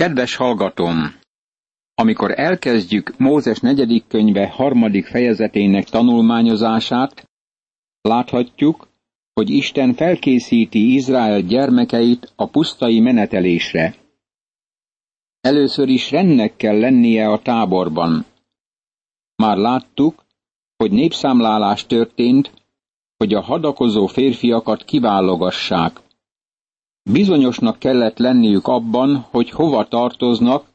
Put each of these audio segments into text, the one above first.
Kedves hallgatom! Amikor elkezdjük Mózes negyedik könyve harmadik fejezetének tanulmányozását, láthatjuk, hogy Isten felkészíti Izrael gyermekeit a pusztai menetelésre. Először is rendnek kell lennie a táborban. Már láttuk, hogy népszámlálás történt, hogy a hadakozó férfiakat kiválogassák. Bizonyosnak kellett lenniük abban, hogy hova tartoznak,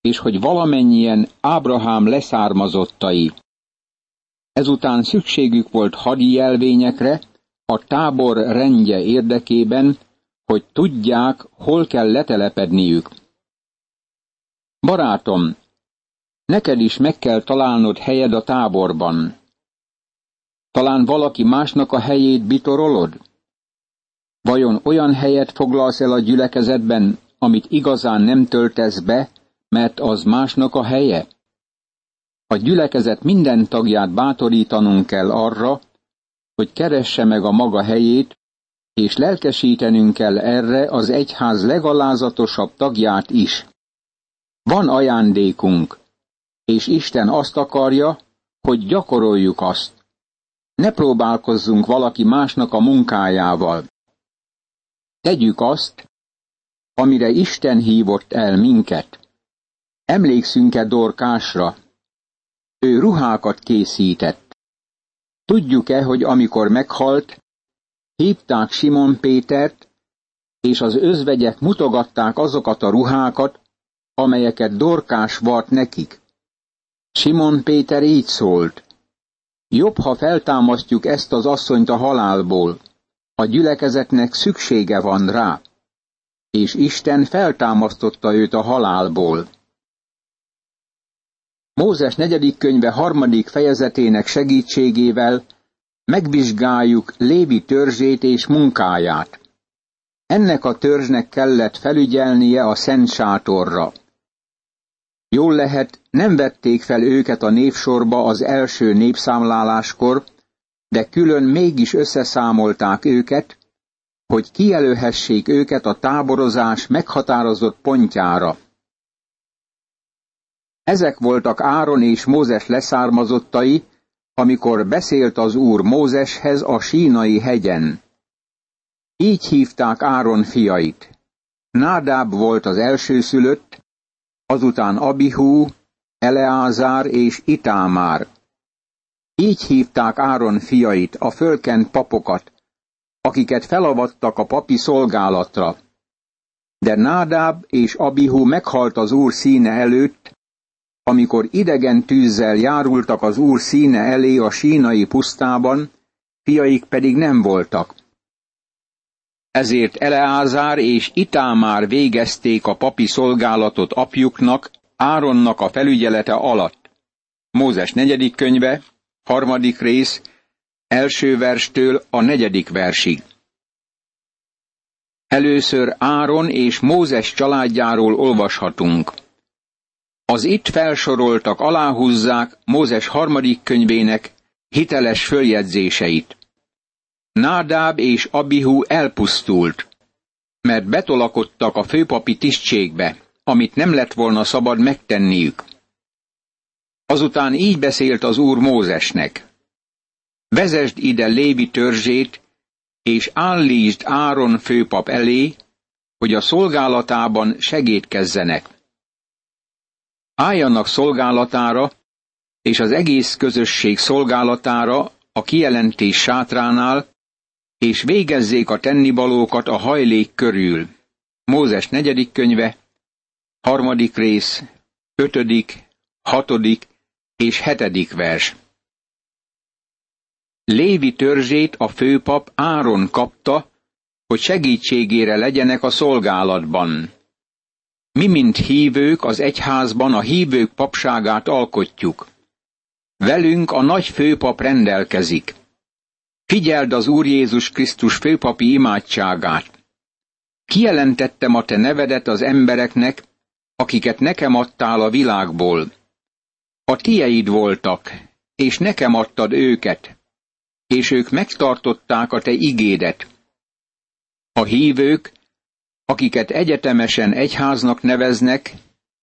és hogy valamennyien Ábrahám leszármazottai. Ezután szükségük volt hadi jelvényekre, a tábor rendje érdekében, hogy tudják, hol kell letelepedniük. Barátom, neked is meg kell találnod helyed a táborban. Talán valaki másnak a helyét bitorolod? Vajon olyan helyet foglalsz el a gyülekezetben, amit igazán nem töltesz be, mert az másnak a helye? A gyülekezet minden tagját bátorítanunk kell arra, hogy keresse meg a maga helyét, és lelkesítenünk kell erre az egyház legalázatosabb tagját is. Van ajándékunk, és Isten azt akarja, hogy gyakoroljuk azt. Ne próbálkozzunk valaki másnak a munkájával. Tegyük azt, amire Isten hívott el minket. Emlékszünk-e Dorkásra? Ő ruhákat készített. Tudjuk-e, hogy amikor meghalt, hívták Simon Pétert, és az özvegyek mutogatták azokat a ruhákat, amelyeket Dorkás vart nekik. Simon Péter így szólt. Jobb, ha feltámasztjuk ezt az asszonyt a halálból. A gyülekezetnek szüksége van rá. És Isten feltámasztotta őt a halálból. Mózes negyedik könyve harmadik fejezetének segítségével megvizsgáljuk Lévi törzsét és munkáját. Ennek a törzsnek kellett felügyelnie a szent sátorra. Jól lehet, nem vették fel őket a névsorba az első népszámláláskor, de külön mégis összeszámolták őket, hogy kijelölhessék őket a táborozás meghatározott pontjára. Ezek voltak Áron és Mózes leszármazottai, amikor beszélt az Úr Mózeshez a sínai hegyen. Így hívták Áron fiait. Nádáb volt az elsőszülött, azután Abihú, Eleázár és Itámár. Így hívták Áron fiait, a fölkent papokat, akiket felavattak a papi szolgálatra. De Nádáb és Abihu meghalt az úr színe előtt, amikor idegen tűzzel járultak az úr színe elé a sínai pusztában, fiaik pedig nem voltak. Ezért Eleázár és Itámár végezték a papi szolgálatot apjuknak, Áronnak a felügyelete alatt. Mózes negyedik könyve, harmadik rész, első verstől a negyedik versig. Először Áron és Mózes családjáról olvashatunk. Az itt felsoroltak aláhúzzák Mózes harmadik könyvének hiteles följegyzéseit. Nádáb és Abihu elpusztult, mert betolakodtak a főpapi tisztségbe, amit nem lett volna szabad megtenniük. Azután így beszélt az úr Mózesnek. Vezesd ide Lévi törzsét, és állítsd Áron főpap elé, hogy a szolgálatában segítkezzenek. Álljanak szolgálatára, és az egész közösség szolgálatára a kijelentés sátránál, és végezzék a tennivalókat a hajlék körül. Mózes negyedik könyve, harmadik rész, ötödik, hatodik és hetedik vers. Lévi törzsét a főpap Áron kapta, hogy segítségére legyenek a szolgálatban. Mi, mint hívők az egyházban a hívők papságát alkotjuk. Velünk a nagy főpap rendelkezik. Figyeld az Úr Jézus Krisztus főpapi imádságát. Kijelentettem a te nevedet az embereknek, akiket nekem adtál a világból. A tieid voltak, és nekem adtad őket, és ők megtartották a te igédet. A hívők, akiket egyetemesen egyháznak neveznek,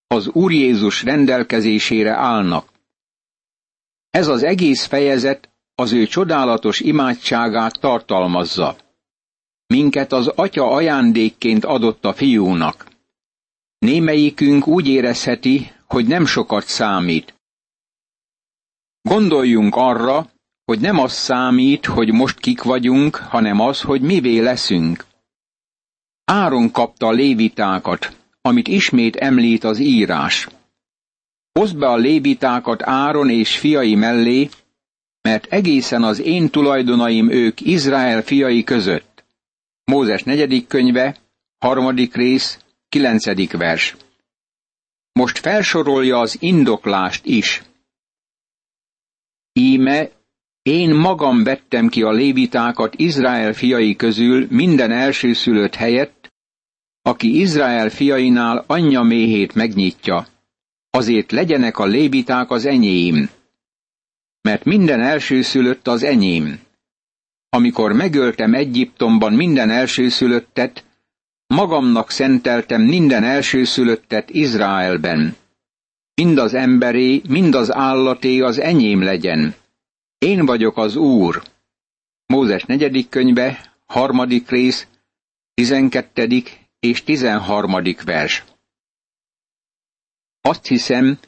az Úr Jézus rendelkezésére állnak. Ez az egész fejezet az ő csodálatos imádságát tartalmazza. Minket az atya ajándékként adott a fiúnak. Némelyikünk úgy érezheti, hogy nem sokat számít. Gondoljunk arra, hogy nem az számít, hogy most kik vagyunk, hanem az, hogy mivé leszünk. Áron kapta a lévitákat, amit ismét említ az írás. Hozd be a lévitákat Áron és fiai mellé, mert egészen az én tulajdonaim ők Izrael fiai között. Mózes negyedik könyve, harmadik rész, kilencedik vers. Most felsorolja az indoklást is. Íme, én magam vettem ki a lévitákat Izrael fiai közül minden elsőszülött helyett, aki Izrael fiainál anyja méhét megnyitja. Azért legyenek a léviták az enyém. Mert minden elsőszülött az enyém. Amikor megöltem Egyiptomban minden elsőszülöttet, magamnak szenteltem minden elsőszülöttet Izraelben. Mind az emberé, mind az állaté az enyém legyen. Én vagyok az Úr. Mózes negyedik könyve, harmadik rész, tizenkettedik és tizenharmadik vers. Azt hiszem,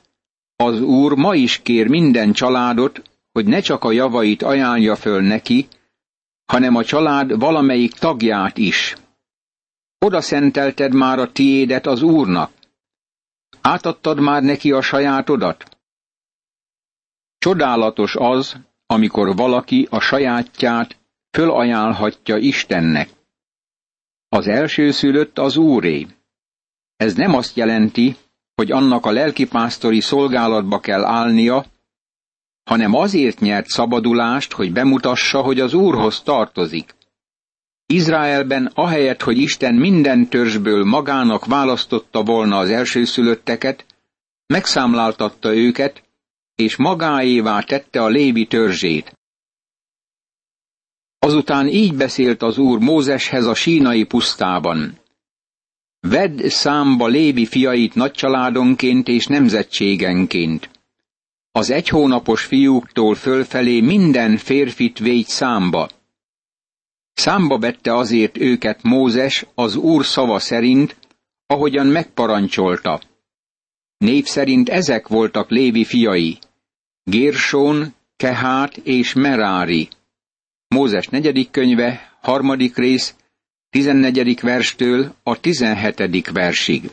az Úr ma is kér minden családot, hogy ne csak a javait ajánlja föl neki, hanem a család valamelyik tagját is. Oda szentelted már a tiédet az Úrnak. Átadtad már neki a sajátodat? Csodálatos az, amikor valaki a sajátját fölajánlhatja Istennek. Az elsőszülött az Úré. Ez nem azt jelenti, hogy annak a lelkipásztori szolgálatba kell állnia, hanem azért nyert szabadulást, hogy bemutassa, hogy az Úrhoz tartozik. Izraelben ahelyett, hogy Isten minden törzsből magának választotta volna az elsőszülötteket, megszámláltatta őket, és magáévá tette a lévi törzsét. Azután így beszélt az úr Mózeshez a sínai pusztában. Vedd számba Lévi fiait nagycsaládonként és nemzetségenként. Az egy hónapos fiúktól fölfelé minden férfit végy számba. Számba vette azért őket Mózes az úr szava szerint, ahogyan megparancsolta. Név szerint ezek voltak Lévi fiai. Gérsón, Kehát és Merári. Mózes negyedik könyve, harmadik rész, tizennegyedik verstől a tizenhetedik versig.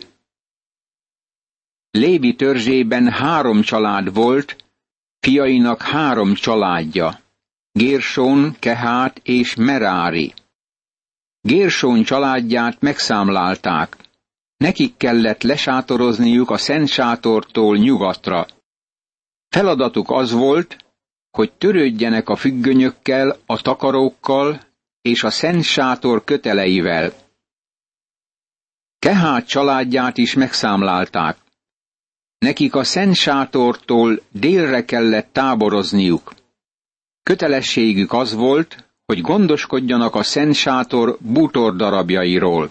Lévi törzsében három család volt, fiainak három családja, Gérsón, Kehát és Merári. Gérsón családját megszámlálták. Nekik kellett lesátorozniuk a Szent Sátortól nyugatra. Feladatuk az volt, hogy törődjenek a függönyökkel, a takarókkal és a Szent Sátor köteleivel. Kehát családját is megszámlálták. Nekik a Szent Sátortól délre kellett táborozniuk. Kötelességük az volt, hogy gondoskodjanak a Szent Sátor bútor darabjairól.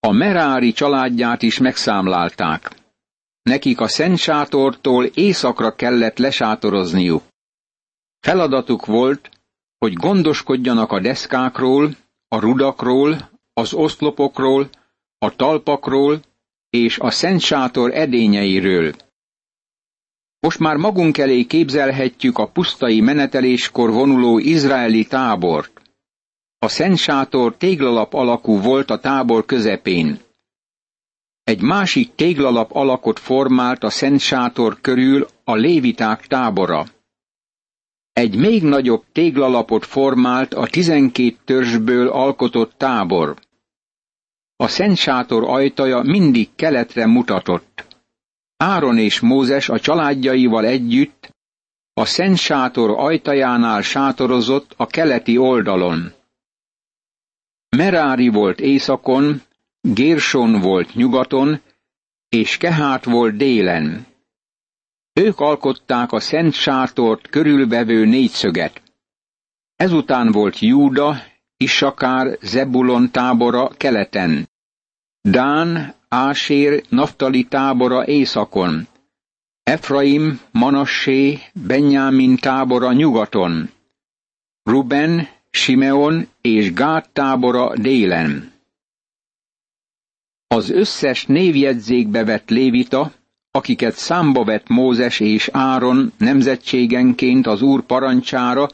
A Merári családját is megszámlálták. Nekik a Szent Sátortól északra kellett lesátorozniuk. Feladatuk volt, hogy gondoskodjanak a deszkákról, a rudakról, az oszlopokról, a talpakról és a Szent Sátor edényeiről. Most már magunk elé képzelhetjük a pusztai meneteléskor vonuló izraeli tábort. A Szent Sátor téglalap alakú volt a tábor közepén. Egy másik téglalap alakot formált a Szent Sátor körül a léviták tábora. Egy még nagyobb téglalapot formált a tizenkét törzsből alkotott tábor. A Szent Sátor ajtaja mindig keletre mutatott. Áron és Mózes a családjaival együtt a Szent Sátor ajtajánál sátorozott a keleti oldalon. Merári volt északon, Gérson volt nyugaton, és Kehát volt délen. Ők alkották a Szent Sátort körülvevő négyszöget. Ezután volt Júda, Isakár, Zebulon tábora keleten, Dán, Ásér, Naftali tábora északon, Efraim, Manassé, Benyámin tábora nyugaton, Ruben, Simeon és Gát tábora délen. Az összes névjegyzékbe vett lévita, akiket számba vett Mózes és Áron nemzetségenként az úr parancsára,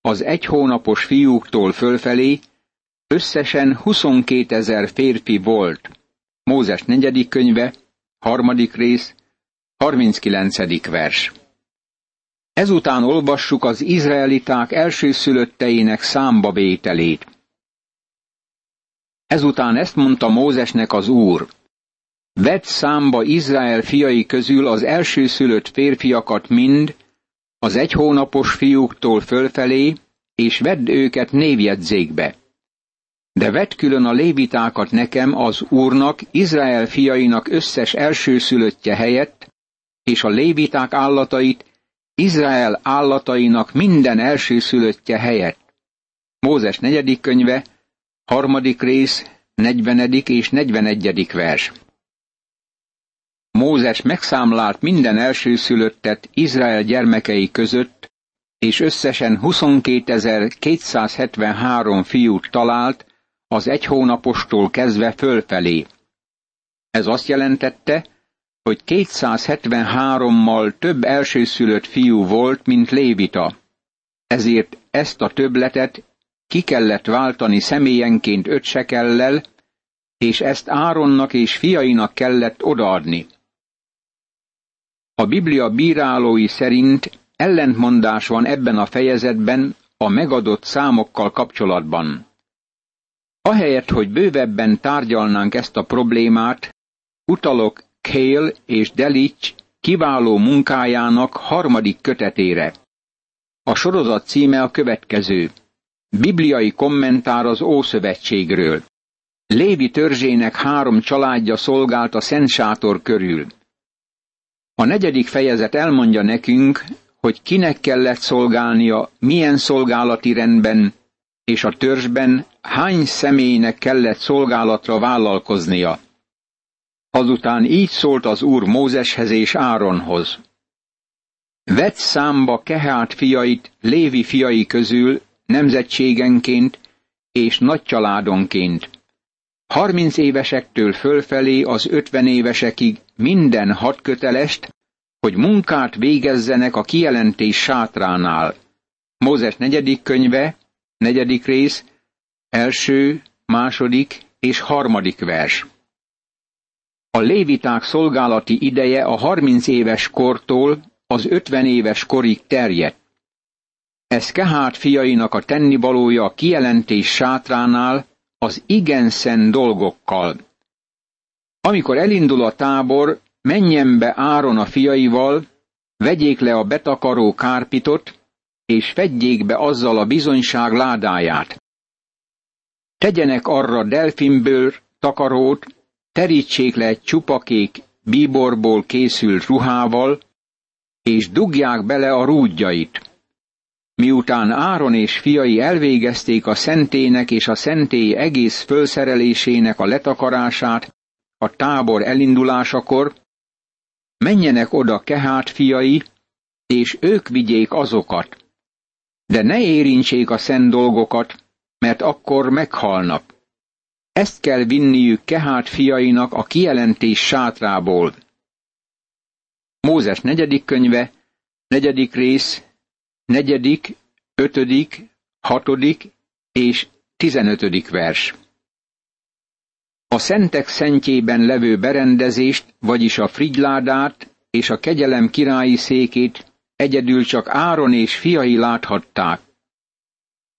az egy hónapos fiúktól fölfelé, összesen 22 ezer férfi volt. Mózes negyedik könyve, harmadik rész, 39. vers. Ezután olvassuk az izraeliták elsőszülötteinek számba vételét. Ezután ezt mondta Mózesnek az Úr. Vedd számba Izrael fiai közül az elsőszülött férfiakat mind, az egy hónapos fiúktól fölfelé, és vedd őket névjegyzékbe. De vedd külön a lévitákat nekem az Úrnak, Izrael fiainak összes elsőszülöttje helyett, és a léviták állatait Izrael állatainak minden elsőszülöttje helyett. Mózes negyedik könyve, harmadik rész, negyvenedik és negyvenegyedik vers. Mózes megszámlált minden elsőszülöttet Izrael gyermekei között, és összesen 22.273 fiút talált az egy hónapostól kezdve fölfelé. Ez azt jelentette, hogy 273-mal több elsőszülött fiú volt, mint Lévita. Ezért ezt a többletet ki kellett váltani személyenként öt sekellel, és ezt Áronnak és fiainak kellett odaadni. A Biblia bírálói szerint ellentmondás van ebben a fejezetben a megadott számokkal kapcsolatban. Ahelyett, hogy bővebben tárgyalnánk ezt a problémát, utalok Kale és Delics kiváló munkájának harmadik kötetére. A sorozat címe a következő. Bibliai kommentár az Ószövetségről. Lévi törzsének három családja szolgált a Szent Sátor körül. A negyedik fejezet elmondja nekünk, hogy kinek kellett szolgálnia, milyen szolgálati rendben, és a törzsben hány személynek kellett szolgálatra vállalkoznia. Azután így szólt az úr Mózeshez és Áronhoz. Vett számba Kehát fiait Lévi fiai közül nemzetségenként és nagy családonként. Harminc évesektől fölfelé az ötven évesekig minden hat kötelest, hogy munkát végezzenek a kijelentés sátránál. Mózes negyedik könyve, negyedik rész, első, második és harmadik vers. A léviták szolgálati ideje a 30 éves kortól az 50 éves korig terjedt. Ez Kehát fiainak a tennivalója a kijelentés sátránál az igen szent dolgokkal. Amikor elindul a tábor, menjen be Áron a fiaival, vegyék le a betakaró kárpitot, és fedjék be azzal a bizonyság ládáját. Tegyenek arra delfinből takarót, terítsék le egy csupakék bíborból készült ruhával, és dugják bele a rúdjait. Miután Áron és fiai elvégezték a szentének és a szentély egész fölszerelésének a letakarását a tábor elindulásakor, menjenek oda Kehát fiai, és ők vigyék azokat. De ne érintsék a szent dolgokat, mert akkor meghalnak. Ezt kell vinniük Kehát fiainak a kijelentés sátrából. Mózes negyedik könyve, negyedik rész, negyedik, ötödik, hatodik és tizenötödik vers. A szentek szentjében levő berendezést, vagyis a frigyládát és a kegyelem királyi székét egyedül csak Áron és fiai láthatták.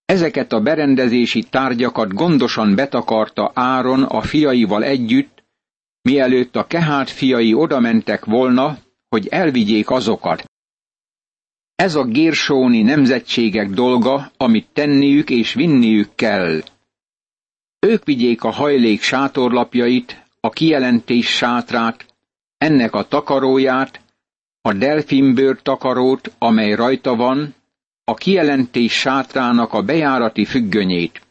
Ezeket a berendezési tárgyakat gondosan betakarta Áron a fiaival együtt, mielőtt a kehát fiai odamentek volna, hogy elvigyék azokat. Ez a gérsóni nemzetségek dolga, amit tenniük és vinniük kell. Ők vigyék a hajlék sátorlapjait, a kijelentés sátrát, ennek a takaróját, a delfinbőr takarót, amely rajta van, a kijelentés sátrának a bejárati függönyét.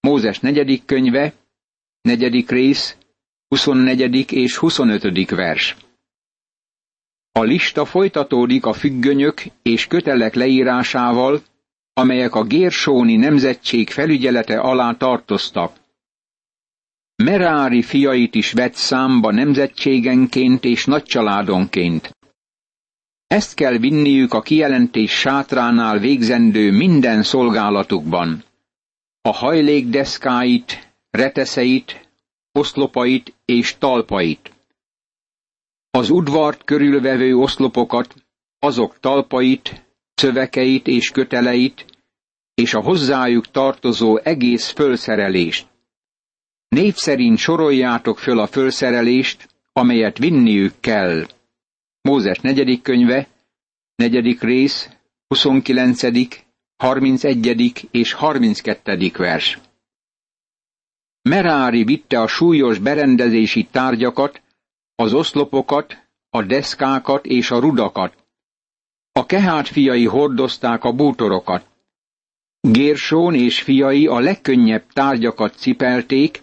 Mózes negyedik könyve, negyedik rész, 24. és 25. vers. A lista folytatódik a függönyök és kötelek leírásával, amelyek a Gérsóni nemzetség felügyelete alá tartoztak. Merári fiait is vett számba nemzetségenként és nagycsaládonként. Ezt kell vinniük a kijelentés sátránál végzendő minden szolgálatukban. A hajlékdeszkáit, reteszeit, oszlopait és talpait. Az udvart körülvevő oszlopokat, azok talpait, szövekeit és köteleit, és a hozzájuk tartozó egész fölszerelést. Név szerint soroljátok föl a fölszerelést, amelyet vinniük kell. Mózes negyedik könyve, negyedik rész, 29., 31. és 32. vers. Merári vitte a súlyos berendezési tárgyakat, az oszlopokat, a deszkákat és a rudakat. A kehát fiai hordozták a bútorokat. Gérsón és fiai a legkönnyebb tárgyakat cipelték,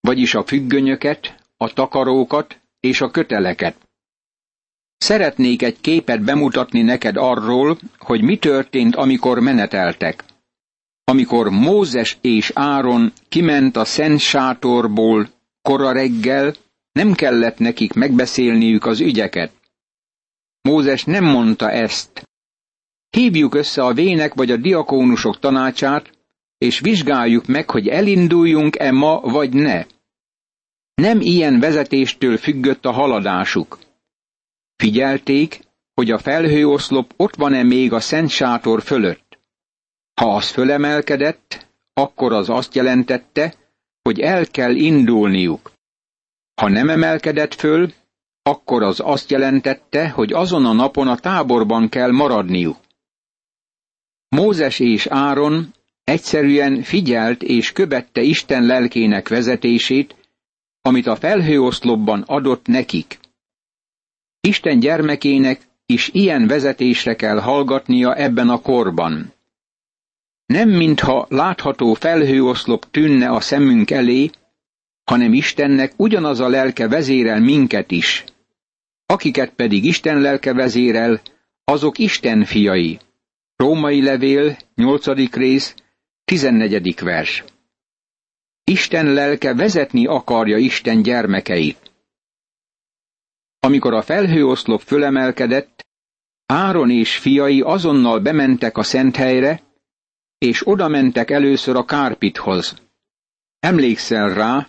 vagyis a függönyöket, a takarókat és a köteleket. Szeretnék egy képet bemutatni neked arról, hogy mi történt, amikor meneteltek. Amikor Mózes és Áron kiment a szent sátorból kora reggel, nem kellett nekik megbeszélniük az ügyeket. Mózes nem mondta ezt. Hívjuk össze a vének vagy a diakónusok tanácsát, és vizsgáljuk meg, hogy elinduljunk-e ma vagy ne. Nem ilyen vezetéstől függött a haladásuk. Figyelték, hogy a felhőoszlop ott van-e még a szent sátor fölött. Ha az fölemelkedett, akkor az azt jelentette, hogy el kell indulniuk. Ha nem emelkedett föl, akkor az azt jelentette, hogy azon a napon a táborban kell maradniuk. Mózes és Áron egyszerűen figyelt és követte Isten lelkének vezetését, amit a felhőoszlopban adott nekik. Isten gyermekének is ilyen vezetésre kell hallgatnia ebben a korban. Nem mintha látható felhőoszlop tűnne a szemünk elé, hanem Istennek ugyanaz a lelke vezérel minket is. Akiket pedig Isten lelke vezérel, azok Isten fiai. Római levél, 8. rész, 14. vers. Isten lelke vezetni akarja Isten gyermekeit. Amikor a felhőoszlop fölemelkedett, Áron és fiai azonnal bementek a szent helyre, és oda mentek először a kárpithoz. Emlékszel rá,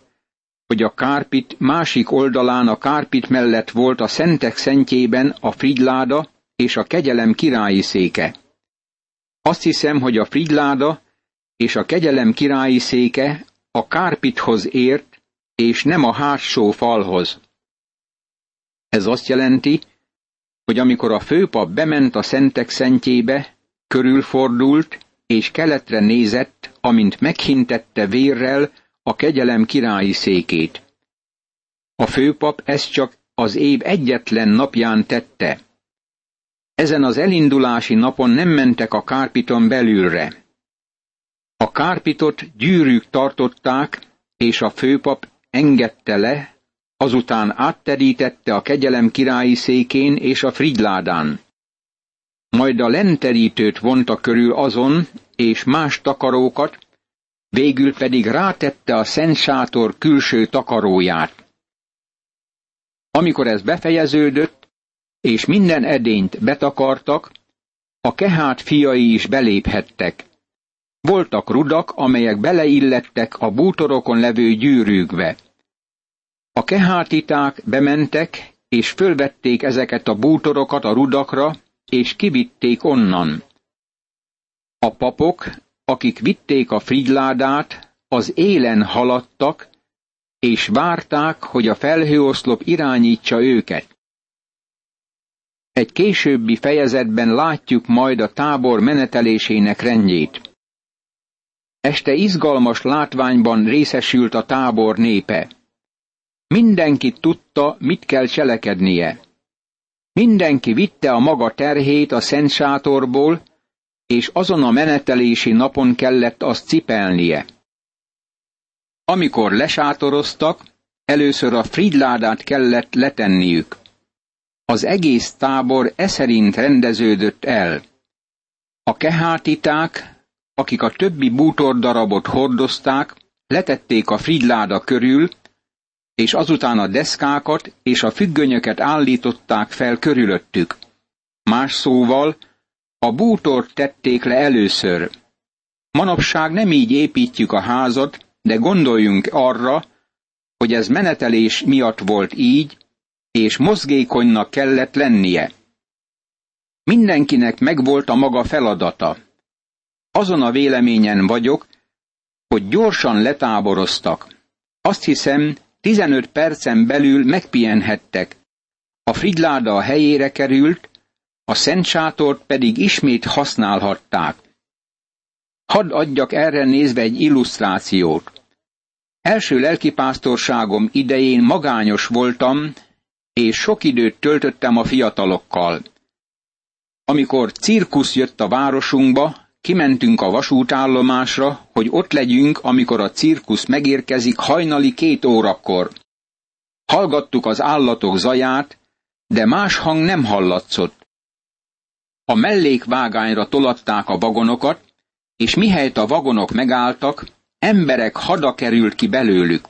hogy a kárpit másik oldalán a kárpit mellett volt a szentek szentjében a frigyláda és a kegyelem királyi széke. Azt hiszem, hogy a frigyláda és a kegyelem királyi széke a kárpithoz ért, és nem a hátsó falhoz. Ez azt jelenti, hogy amikor a főpap bement a szentek szentjébe, körülfordult, és keletre nézett, amint meghintette vérrel a kegyelem királyi székét. A főpap ezt csak az év egyetlen napján tette. Ezen az elindulási napon nem mentek a kárpiton belülre. A kárpitot gyűrűk tartották, és a főpap engedte le, azután átterítette a kegyelem királyi székén és a frigyládán. Majd a lenterítőt vonta körül azon, és más takarókat, végül pedig rátette a szent sátor külső takaróját. Amikor ez befejeződött, és minden edényt betakartak, a kehát fiai is beléphettek. Voltak rudak, amelyek beleillettek a bútorokon levő gyűrűkbe. A kehátiták bementek, és fölvették ezeket a bútorokat a rudakra, és kivitték onnan. A papok, akik vitték a frigyládát, az élen haladtak, és várták, hogy a felhőoszlop irányítsa őket. Egy későbbi fejezetben látjuk majd a tábor menetelésének rendjét. Este izgalmas látványban részesült a tábor népe. Mindenki tudta, mit kell cselekednie. Mindenki vitte a maga terhét a szent sátorból, és azon a menetelési napon kellett azt cipelnie. Amikor lesátoroztak, először a fridládát kellett letenniük. Az egész tábor eszerint rendeződött el. A kehátiták, akik a többi bútordarabot hordozták, letették a fridláda körül, és azután a deszkákat és a függönyöket állították fel körülöttük. Más szóval, a bútort tették le először. Manapság nem így építjük a házat, de gondoljunk arra, hogy ez menetelés miatt volt így, és mozgékonynak kellett lennie. Mindenkinek megvolt a maga feladata. Azon a véleményen vagyok, hogy gyorsan letáboroztak. Azt hiszem, 15 percen belül megpihenhettek. A frigláda a helyére került, a szent sátort pedig ismét használhatták. Hadd adjak erre nézve egy illusztrációt. Első lelkipásztorságom idején magányos voltam, és sok időt töltöttem a fiatalokkal. Amikor cirkusz jött a városunkba, kimentünk a vasútállomásra, hogy ott legyünk, amikor a cirkusz megérkezik hajnali két órakor. Hallgattuk az állatok zaját, de más hang nem hallatszott. A mellékvágányra tolatták a vagonokat, és mihelyt a vagonok megálltak, emberek hada került ki belőlük.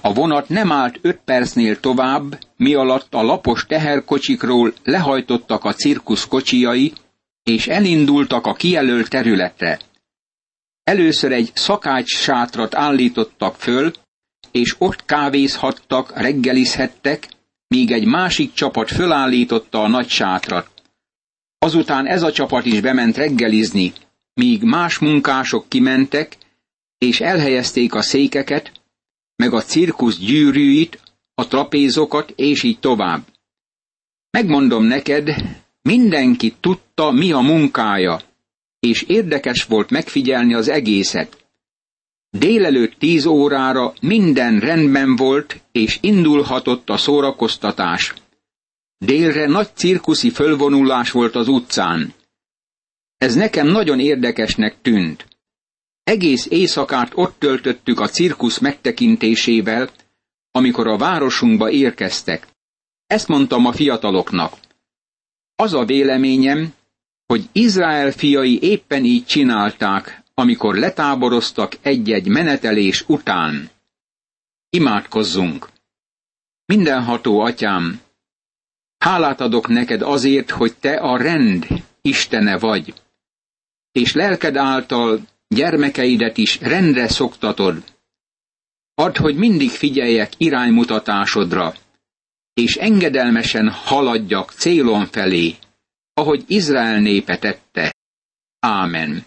A vonat nem állt öt percnél tovább, mi alatt a lapos teherkocsikról lehajtottak a cirkusz kocsijai, és elindultak a kijelölt területre. Először egy szakács sátrat állítottak föl, és ott kávézhattak, reggelizhettek, míg egy másik csapat fölállította a nagy sátrat. Azután ez a csapat is bement reggelizni, míg más munkások kimentek, és elhelyezték a székeket, meg a cirkusz gyűrűit, a trapézokat, és így tovább. Megmondom neked, mindenki tudta, mi a munkája, és érdekes volt megfigyelni az egészet. Délelőtt tíz órára minden rendben volt, és indulhatott a szórakoztatás. Délre nagy cirkuszi fölvonulás volt az utcán. Ez nekem nagyon érdekesnek tűnt. Egész éjszakát ott töltöttük a cirkusz megtekintésével, amikor a városunkba érkeztek. Ezt mondtam a fiataloknak. Az a véleményem, hogy Izrael fiai éppen így csinálták, amikor letáboroztak egy-egy menetelés után. Imádkozzunk! Mindenható atyám, hálát adok neked azért, hogy te a rend istene vagy, és lelked által gyermekeidet is rendre szoktatod. Add, hogy mindig figyeljek iránymutatásodra, és engedelmesen haladjak célon felé, ahogy Izrael népe tette. Ámen.